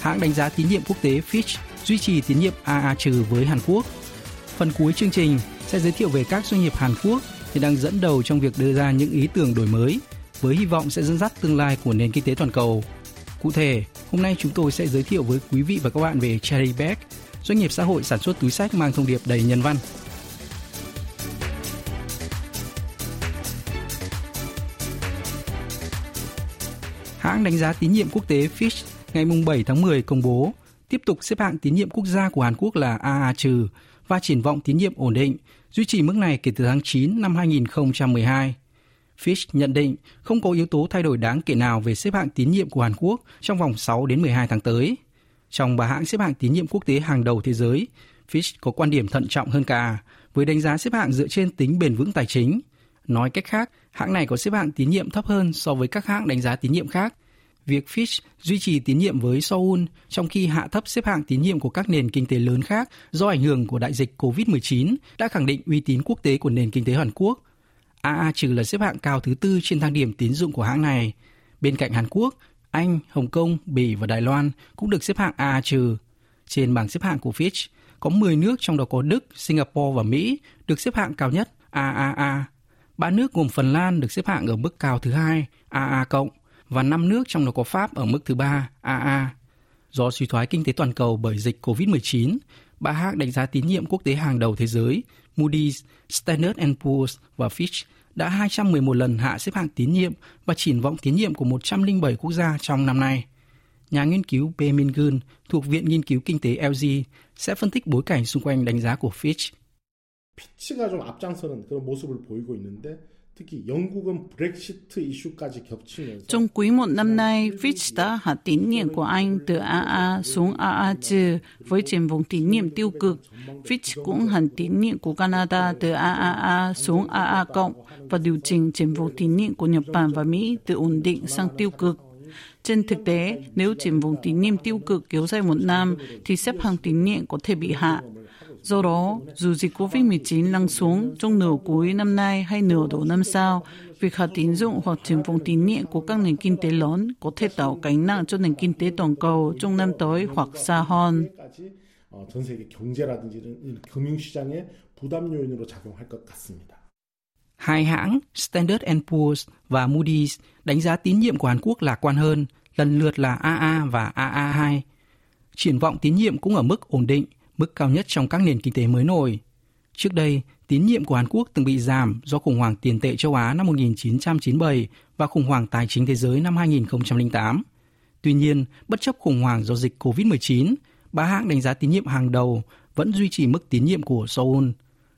hãng đánh giá tín nhiệm quốc tế Fitch duy trì tín nhiệm AA trừ với Hàn Quốc. Phần cuối chương trình sẽ giới thiệu về các doanh nghiệp Hàn Quốc hiện đang dẫn đầu trong việc đưa ra những ý tưởng đổi mới với hy vọng sẽ dẫn dắt tương lai của nền kinh tế toàn cầu. Cụ thể, hôm nay chúng tôi sẽ giới thiệu với quý vị và các bạn về Cherry Bag, doanh nghiệp xã hội sản xuất túi sách mang thông điệp đầy nhân văn. Hãng đánh giá tín nhiệm quốc tế Fitch ngày 7 tháng 10 công bố tiếp tục xếp hạng tín nhiệm quốc gia của Hàn Quốc là AA trừ và triển vọng tín nhiệm ổn định, duy trì mức này kể từ tháng 9 năm 2012. Fitch nhận định không có yếu tố thay đổi đáng kể nào về xếp hạng tín nhiệm của Hàn Quốc trong vòng 6 đến 12 tháng tới. Trong ba hãng xếp hạng tín nhiệm quốc tế hàng đầu thế giới, Fitch có quan điểm thận trọng hơn cả, với đánh giá xếp hạng dựa trên tính bền vững tài chính. Nói cách khác, hãng này có xếp hạng tín nhiệm thấp hơn so với các hãng đánh giá tín nhiệm khác. Việc Fitch duy trì tín nhiệm với Seoul trong khi hạ thấp xếp hạng tín nhiệm của các nền kinh tế lớn khác do ảnh hưởng của đại dịch COVID-19 đã khẳng định uy tín quốc tế của nền kinh tế Hàn Quốc. AA trừ là xếp hạng cao thứ tư trên thang điểm tín dụng của hãng này. Bên cạnh Hàn Quốc, Anh, Hồng Kông, Bỉ và Đài Loan cũng được xếp hạng AA trừ. Trên bảng xếp hạng của Fitch, có 10 nước trong đó có Đức, Singapore và Mỹ được xếp hạng cao nhất AAA. Ba nước gồm Phần Lan được xếp hạng ở mức cao thứ hai AA cộng và năm nước trong đó có Pháp ở mức thứ ba AA. Do suy thoái kinh tế toàn cầu bởi dịch COVID-19, ba hãng đánh giá tín nhiệm quốc tế hàng đầu thế giới Moody's, Standard Poor's và Fitch đã 211 lần hạ xếp hạng tín nhiệm và triển vọng tín nhiệm của 107 quốc gia trong năm nay. Nhà nghiên cứu Bae Min Gun thuộc Viện Nghiên cứu Kinh tế LG sẽ phân tích bối cảnh xung quanh đánh giá của Fitch. 피치가 좀 앞장서는 그런 모습을 보이고 있는데 trong quý một năm nay, Fitch đã hạ tín nhiệm của Anh từ AA xuống AA trừ với triển vọng tín nhiệm tiêu cực. Fitch cũng hạ tín nhiệm của Canada từ AAA xuống AA cộng và điều chỉnh triển vọng tín nhiệm của Nhật Bản và Mỹ từ ổn định sang tiêu cực. Trên thực tế, nếu triển vọng tín nhiệm tiêu cực kéo dài một năm thì xếp hàng tín nhiệm có thể bị hạ. Do đó, dù dịch COVID-19 lắng xuống trong nửa cuối năm nay hay nửa đầu năm sau, việc hạ tín dụng hoặc triển vọng tín nhiệm của các nền kinh tế lớn có thể tạo gánh nặng cho nền kinh tế toàn cầu trong năm tới hoặc xa hơn. 전 세계 경제라든지 이런 금융시장의 부담 요인으로 작용할 것 같습니다. Hai hãng Standard Poor's và Moody's đánh giá tín nhiệm của Hàn Quốc lạc quan hơn, lần lượt là AA và AA2. Triển vọng tín nhiệm cũng ở mức ổn định, mức cao nhất trong các nền kinh tế mới nổi. Trước đây, tín nhiệm của Hàn Quốc từng bị giảm do khủng hoảng tiền tệ châu Á năm 1997 và khủng hoảng tài chính thế giới năm 2008. Tuy nhiên, bất chấp khủng hoảng do dịch COVID-19, ba hãng đánh giá tín nhiệm hàng đầu vẫn duy trì mức tín nhiệm của Seoul.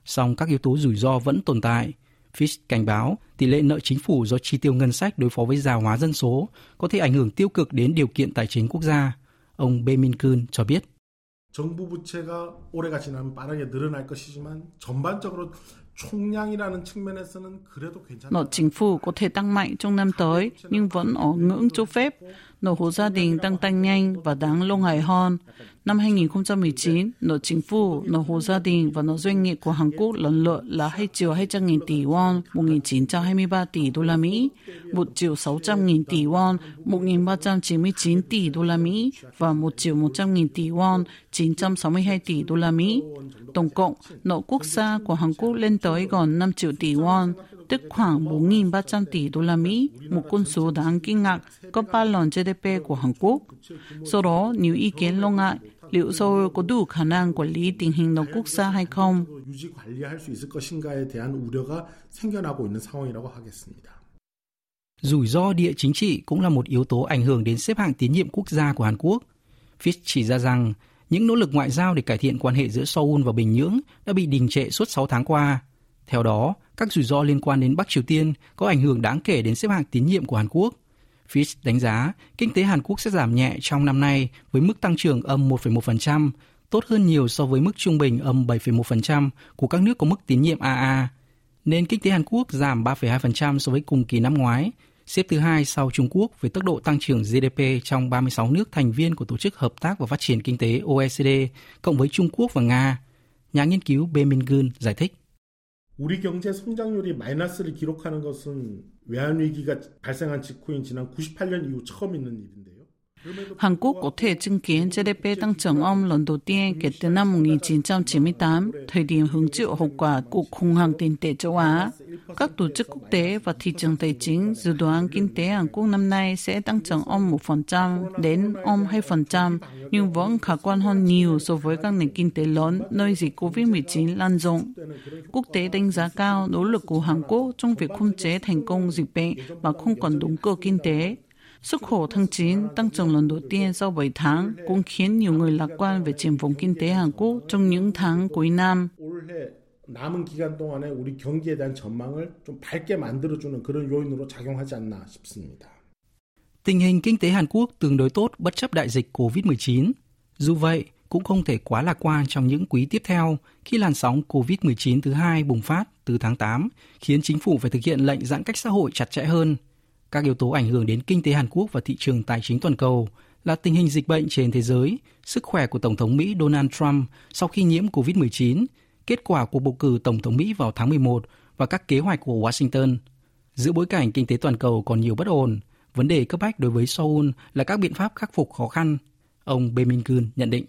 Song các yếu tố rủi ro vẫn tồn tại. Fitch cảnh báo tỷ lệ nợ chính phủ do chi tiêu ngân sách đối phó với già hóa dân số có thể ảnh hưởng tiêu cực đến điều kiện tài chính quốc gia. Ông Bae Min Kun cho biết. 정부 부채가 올해가 지나면 빠르게 늘어날 것이지만 전반적으로 총량이라는 측면에서는 그래도 괜찮다. Nợ chính phủ có thể tăng mạnh trong năm tới, nhưng vẫn ở ngưỡng cho phép. Nợ hộ gia đình tăng tăng nhanh và đáng lo ngại hơn. Năm 2019, nợ chính phủ, nợ hộ gia đình và nợ doanh nghiệp của Hàn Quốc lần lượt là 2 triệu 200 nghìn tỷ won, 1.923 tỷ đô la Mỹ, 1 triệu 600 nghìn tỷ won, 1.399 tỷ đô la Mỹ và 1 triệu 100 nghìn tỷ won, 962 tỷ đô la Mỹ. Tổng cộng, nợ quốc gia của Hàn Quốc lên tới gần 5 triệu tỷ won, tức khoảng 4.300 tỷ đô la Mỹ, một con số đáng kinh ngạc gấp ba lần GDP của Hàn Quốc. Do đó, nhiều ý kiến lo ngại liệu Seoul có đủ khả năng quản lý tình hình đồng quốc gia hay không. Rủi ro địa chính trị cũng là một yếu tố ảnh hưởng đến xếp hạng tín nhiệm quốc gia của Hàn Quốc. Fitch chỉ ra rằng những nỗ lực ngoại giao để cải thiện quan hệ giữa Seoul và Bình Nhưỡng đã bị đình trệ suốt 6 tháng qua theo đó, các rủi ro liên quan đến Bắc Triều Tiên có ảnh hưởng đáng kể đến xếp hạng tín nhiệm của Hàn Quốc. Fitch đánh giá kinh tế Hàn Quốc sẽ giảm nhẹ trong năm nay với mức tăng trưởng âm 1,1%, tốt hơn nhiều so với mức trung bình âm 7,1% của các nước có mức tín nhiệm AA. Nền kinh tế Hàn Quốc giảm 3,2% so với cùng kỳ năm ngoái, xếp thứ hai sau Trung Quốc về tốc độ tăng trưởng GDP trong 36 nước thành viên của Tổ chức Hợp tác và Phát triển Kinh tế OECD, cộng với Trung Quốc và Nga. Nhà nghiên cứu Bae Gun giải thích. 우리 경제 성장률이 마이너스를 기록하는 것은 외환 위기가 발생한 직후인 지난 98년 ihu 처음 있는 일인데요. Hàn Quốc có thể chứng kiến GDP tăng trưởng âm lần đầu tiên kể từ năm 1998, thời điểm hứng chịu hậu quả của khủng hoảng tiền tệ châu Á. Các tổ chức quốc tế và thị trường tài chính dự đoán kinh tế Hàn Quốc năm nay sẽ tăng trưởng âm 1% đến âm 2%, nhưng vẫn khả quan hơn nhiều so với các nền kinh tế lớn nơi dịch COVID-19 lan rộng. Quốc tế đánh giá cao nỗ lực của Hàn Quốc trong việc khống chế thành công dịch bệnh mà không còn đúng cơ kinh tế. Xuất khẩu tháng 9 tăng trưởng lần đầu tiên sau 7 tháng cũng khiến nhiều người lạc quan về triển vọng kinh tế Hàn Quốc trong những tháng cuối năm. 남은 기간 동안에 우리 경기에 대한 전망을 좀 밝게 만들어주는 그런 요인으로 작용하지 않나 싶습니다. Tình hình kinh tế Hàn Quốc tương đối tốt bất chấp đại dịch COVID-19. Dù vậy, cũng không thể quá lạc quan trong những quý tiếp theo khi làn sóng COVID-19 thứ hai bùng phát từ tháng 8, khiến chính phủ phải thực hiện lệnh giãn cách xã hội chặt chẽ hơn – các yếu tố ảnh hưởng đến kinh tế Hàn Quốc và thị trường tài chính toàn cầu là tình hình dịch bệnh trên thế giới, sức khỏe của Tổng thống Mỹ Donald Trump sau khi nhiễm COVID-19, kết quả của bầu cử Tổng thống Mỹ vào tháng 11 và các kế hoạch của Washington. Giữa bối cảnh kinh tế toàn cầu còn nhiều bất ổn, vấn đề cấp bách đối với Seoul là các biện pháp khắc phục khó khăn. Ông Bae Min Kun nhận định.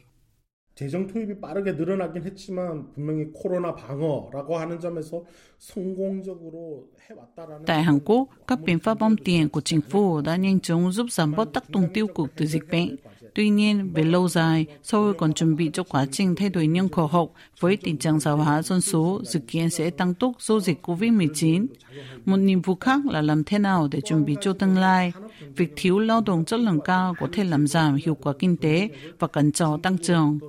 재정 투입이 빠르게 늘어나긴 했지만 분명히 코로나 방어라고 하는 점에서 성공적으로 해왔다라는 Tại Hàn Quốc, các biện pháp bom tiền của chính phủ đã nhanh chóng giúp giảm bớt tác động tiêu cực từ dịch bệnh. Tuy nhiên, về lâu dài, Seoul còn chuẩn bị cho quá trình thay đổi nhân khẩu học với tình trạng già hóa dân số dự kiến sẽ tăng tốc do dịch COVID-19. Một nhiệm vụ khác là làm thế nào để chuẩn bị cho tương lai. Việc thiếu lao động chất lượng cao có thể làm giảm hiệu quả kinh tế và cản trở tăng trưởng.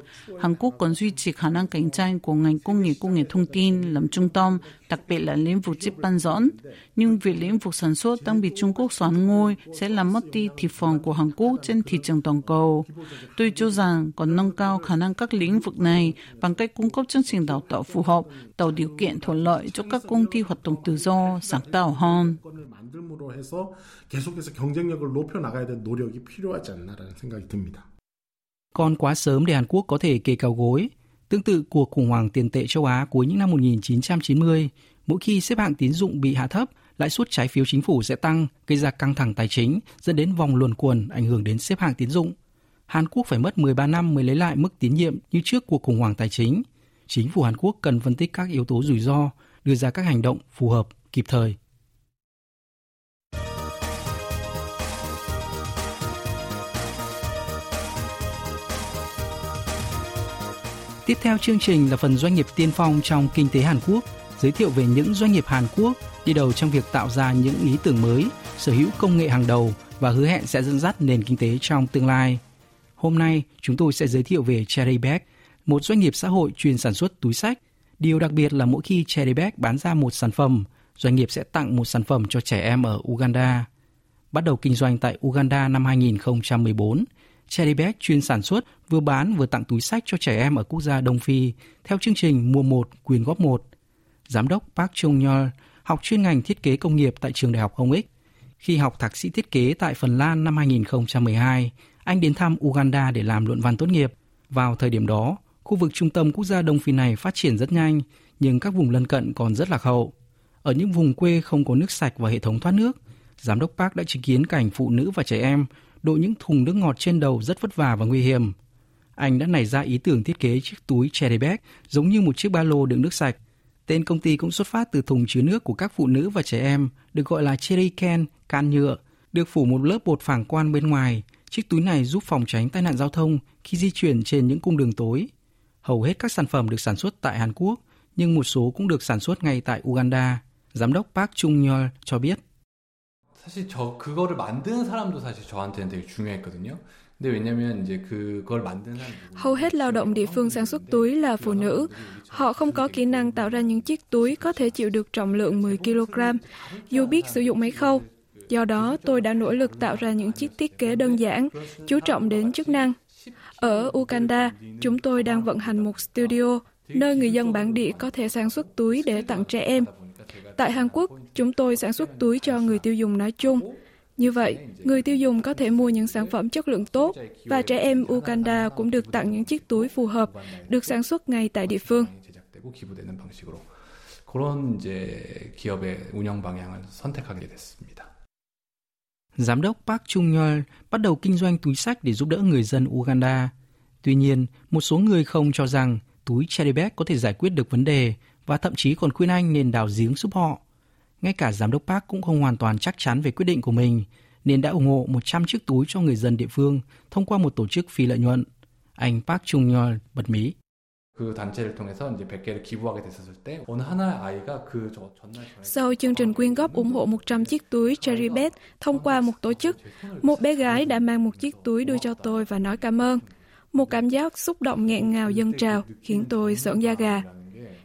Hàn Quốc còn duy trì khả năng cạnh tranh của ngành công nghiệp công nghệ thông tin làm trung tâm, đặc biệt là lĩnh vực chip bán dẫn. Nhưng việc lĩnh vực sản xuất đang bị Trung Quốc xoán ngôi sẽ làm mất đi thị phần của Hàn Quốc trên thị trường toàn cầu cầu. Tôi cho rằng còn nâng cao khả năng các lĩnh vực này bằng cách cung cấp chương trình đào tạo phù hợp, tạo điều kiện thuận lợi cho các công ty hoạt động tự do, sáng tạo hơn. Còn quá sớm để Hàn Quốc có thể kề cao gối. Tương tự cuộc khủng hoảng tiền tệ châu Á cuối những năm 1990, mỗi khi xếp hạng tín dụng bị hạ thấp, lãi suất trái phiếu chính phủ sẽ tăng, gây ra căng thẳng tài chính, dẫn đến vòng luồn cuồn ảnh hưởng đến xếp hạng tín dụng. Hàn Quốc phải mất 13 năm mới lấy lại mức tín nhiệm như trước cuộc khủng hoảng tài chính. Chính phủ Hàn Quốc cần phân tích các yếu tố rủi ro, đưa ra các hành động phù hợp, kịp thời. Tiếp theo chương trình là phần doanh nghiệp tiên phong trong kinh tế Hàn Quốc, giới thiệu về những doanh nghiệp Hàn Quốc đi đầu trong việc tạo ra những ý tưởng mới, sở hữu công nghệ hàng đầu và hứa hẹn sẽ dẫn dắt nền kinh tế trong tương lai. Hôm nay, chúng tôi sẽ giới thiệu về Cherry Bag, một doanh nghiệp xã hội chuyên sản xuất túi sách. Điều đặc biệt là mỗi khi Cherry Bag bán ra một sản phẩm, doanh nghiệp sẽ tặng một sản phẩm cho trẻ em ở Uganda. Bắt đầu kinh doanh tại Uganda năm 2014, Cherry Bag chuyên sản xuất, vừa bán vừa tặng túi sách cho trẻ em ở quốc gia Đông Phi theo chương trình Mua một quyền góp một. Giám đốc Park Chung Yeol học chuyên ngành thiết kế công nghiệp tại trường đại học Hồng Ích. Khi học thạc sĩ thiết kế tại Phần Lan năm 2012, anh đến thăm Uganda để làm luận văn tốt nghiệp. Vào thời điểm đó, khu vực trung tâm quốc gia Đông Phi này phát triển rất nhanh, nhưng các vùng lân cận còn rất lạc hậu. Ở những vùng quê không có nước sạch và hệ thống thoát nước, giám đốc Park đã chứng kiến cảnh phụ nữ và trẻ em đội những thùng nước ngọt trên đầu rất vất vả và nguy hiểm. Anh đã nảy ra ý tưởng thiết kế chiếc túi cherry bag giống như một chiếc ba lô đựng nước sạch. Tên công ty cũng xuất phát từ thùng chứa nước của các phụ nữ và trẻ em, được gọi là cherry can, can nhựa, được phủ một lớp bột phản quan bên ngoài. Chiếc túi này giúp phòng tránh tai nạn giao thông khi di chuyển trên những cung đường tối. Hầu hết các sản phẩm được sản xuất tại Hàn Quốc, nhưng một số cũng được sản xuất ngay tại Uganda. Giám đốc Park Chung Yeol cho biết. 사실 저 그거를 만드는 사람도 사실 저한테는 되게 중요했거든요. 근데 왜냐면 이제 그걸 만드는 사람 Hầu hết lao động địa phương sản xuất túi là phụ nữ. Họ không có kỹ năng tạo ra những chiếc túi có thể chịu được trọng lượng 10 kg, dù biết sử dụng máy khâu. Do đó, tôi đã nỗ lực tạo ra những chiếc thiết kế đơn giản, chú trọng đến chức năng. Ở Uganda, chúng tôi đang vận hành một studio nơi người dân bản địa có thể sản xuất túi để tặng trẻ em. Tại Hàn Quốc, chúng tôi sản xuất túi cho người tiêu dùng nói chung. Như vậy, người tiêu dùng có thể mua những sản phẩm chất lượng tốt và trẻ em Uganda cũng được tặng những chiếc túi phù hợp, được sản xuất ngay tại địa phương. 그런 이제 기업의 운영 방향을 선택하게 됐습니다. Giám đốc Park Chung Yeol bắt đầu kinh doanh túi sách để giúp đỡ người dân Uganda. Tuy nhiên, một số người không cho rằng túi cherry bag có thể giải quyết được vấn đề và thậm chí còn khuyên anh nên đào giếng giúp họ. Ngay cả giám đốc Park cũng không hoàn toàn chắc chắn về quyết định của mình, nên đã ủng hộ 100 chiếc túi cho người dân địa phương thông qua một tổ chức phi lợi nhuận. Anh Park Chung Yeol bật mí. 그 단체를 통해서 이제 100개를 기부하게 됐었을 때 어느 하나의 아이가 그 전날 Sau chương trình quyên góp ủng hộ 100 chiếc túi Cherry Bed thông qua một tổ chức, một bé gái đã mang một chiếc túi đưa cho tôi và nói cảm ơn. Một cảm giác xúc động nghẹn ngào dâng trào khiến tôi sợn da gà.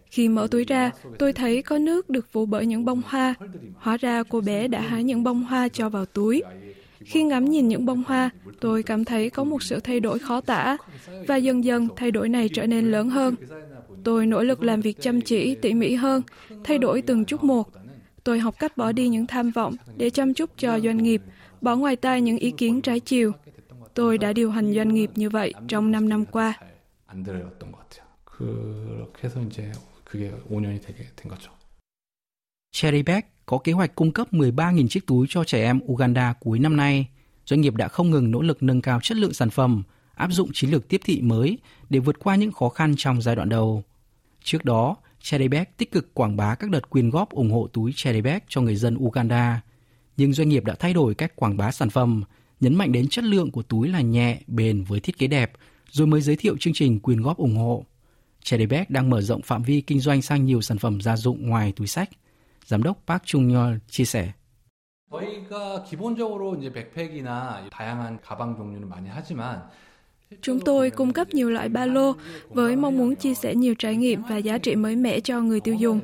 Khi mở túi ra, tôi thấy có nước được phủ bởi những bông hoa. Hóa ra cô bé đã hái những bông hoa cho vào túi. Khi ngắm nhìn những bông hoa, tôi cảm thấy có một sự thay đổi khó tả, và dần dần thay đổi này trở nên lớn hơn. Tôi nỗ lực làm việc chăm chỉ, tỉ mỉ hơn, thay đổi từng chút một. Tôi học cách bỏ đi những tham vọng để chăm chút cho doanh nghiệp, bỏ ngoài tai những ý kiến trái chiều. Tôi đã điều hành doanh nghiệp như vậy trong 5 năm qua. 안들 có kế hoạch cung cấp 13.000 chiếc túi cho trẻ em Uganda cuối năm nay. Doanh nghiệp đã không ngừng nỗ lực nâng cao chất lượng sản phẩm, áp dụng chiến lược tiếp thị mới để vượt qua những khó khăn trong giai đoạn đầu. Trước đó, Chedebek tích cực quảng bá các đợt quyên góp ủng hộ túi Chedebek cho người dân Uganda. Nhưng doanh nghiệp đã thay đổi cách quảng bá sản phẩm, nhấn mạnh đến chất lượng của túi là nhẹ, bền với thiết kế đẹp, rồi mới giới thiệu chương trình quyên góp ủng hộ. Chedebek đang mở rộng phạm vi kinh doanh sang nhiều sản phẩm gia dụng ngoài túi sách – Giám đốc Park Chung-yeol chia sẻ. Chúng tôi cung cấp nhiều loại ba lô với mong muốn chia sẻ nhiều trải nghiệm và giá trị mới mẻ cho người tiêu dùng.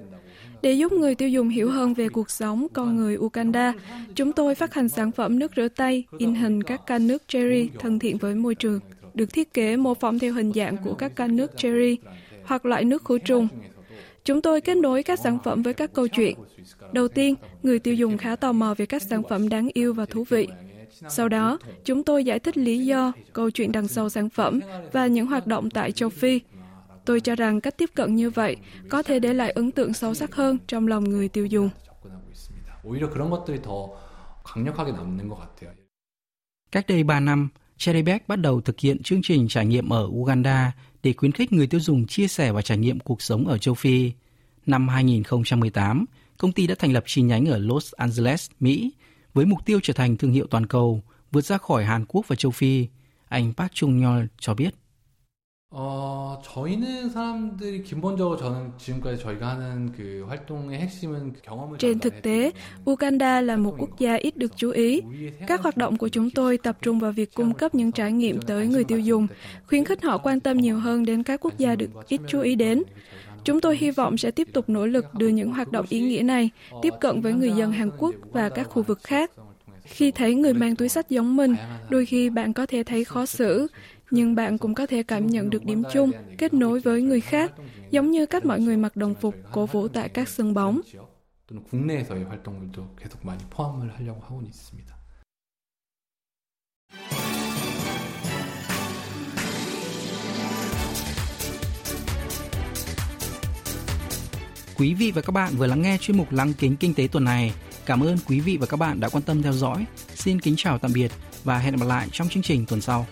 Để giúp người tiêu dùng hiểu hơn về cuộc sống con người Uganda, chúng tôi phát hành sản phẩm nước rửa tay, in hình các can nước cherry thân thiện với môi trường, được thiết kế mô phỏng theo hình dạng của các can nước cherry hoặc loại nước khử trùng Chúng tôi kết nối các sản phẩm với các câu chuyện. Đầu tiên, người tiêu dùng khá tò mò về các sản phẩm đáng yêu và thú vị. Sau đó, chúng tôi giải thích lý do, câu chuyện đằng sau sản phẩm và những hoạt động tại châu Phi. Tôi cho rằng cách tiếp cận như vậy có thể để lại ấn tượng sâu sắc hơn trong lòng người tiêu dùng. Cách đây 3 năm, Cheribek bắt đầu thực hiện chương trình trải nghiệm ở Uganda để khuyến khích người tiêu dùng chia sẻ và trải nghiệm cuộc sống ở châu Phi. Năm 2018, công ty đã thành lập chi nhánh ở Los Angeles, Mỹ, với mục tiêu trở thành thương hiệu toàn cầu, vượt ra khỏi Hàn Quốc và châu Phi. Anh Park Chung Yeol cho biết. 어, 저희는 사람들이 기본적으로 저는 지금까지 저희가 하는 그 활동의 핵심은 그 경험을 Trên thực tế, Uganda là một quốc gia ít được chú ý. Các hoạt động của chúng tôi tập trung vào việc cung cấp những trải nghiệm tới người tiêu dùng, khuyến khích họ quan tâm nhiều hơn đến các quốc gia được ít chú ý đến. Chúng tôi hy vọng sẽ tiếp tục nỗ lực đưa những hoạt động ý nghĩa này tiếp cận với người dân Hàn Quốc và các khu vực khác. Khi thấy người mang túi sách giống mình, đôi khi bạn có thể thấy khó xử, nhưng bạn cũng có thể cảm nhận được điểm chung, kết nối với người khác, giống như cách mọi người mặc đồng phục cổ vũ tại các sân bóng. Quý vị và các bạn vừa lắng nghe chuyên mục Lăng kính kinh tế tuần này. Cảm ơn quý vị và các bạn đã quan tâm theo dõi. Xin kính chào tạm biệt và hẹn gặp lại trong chương trình tuần sau.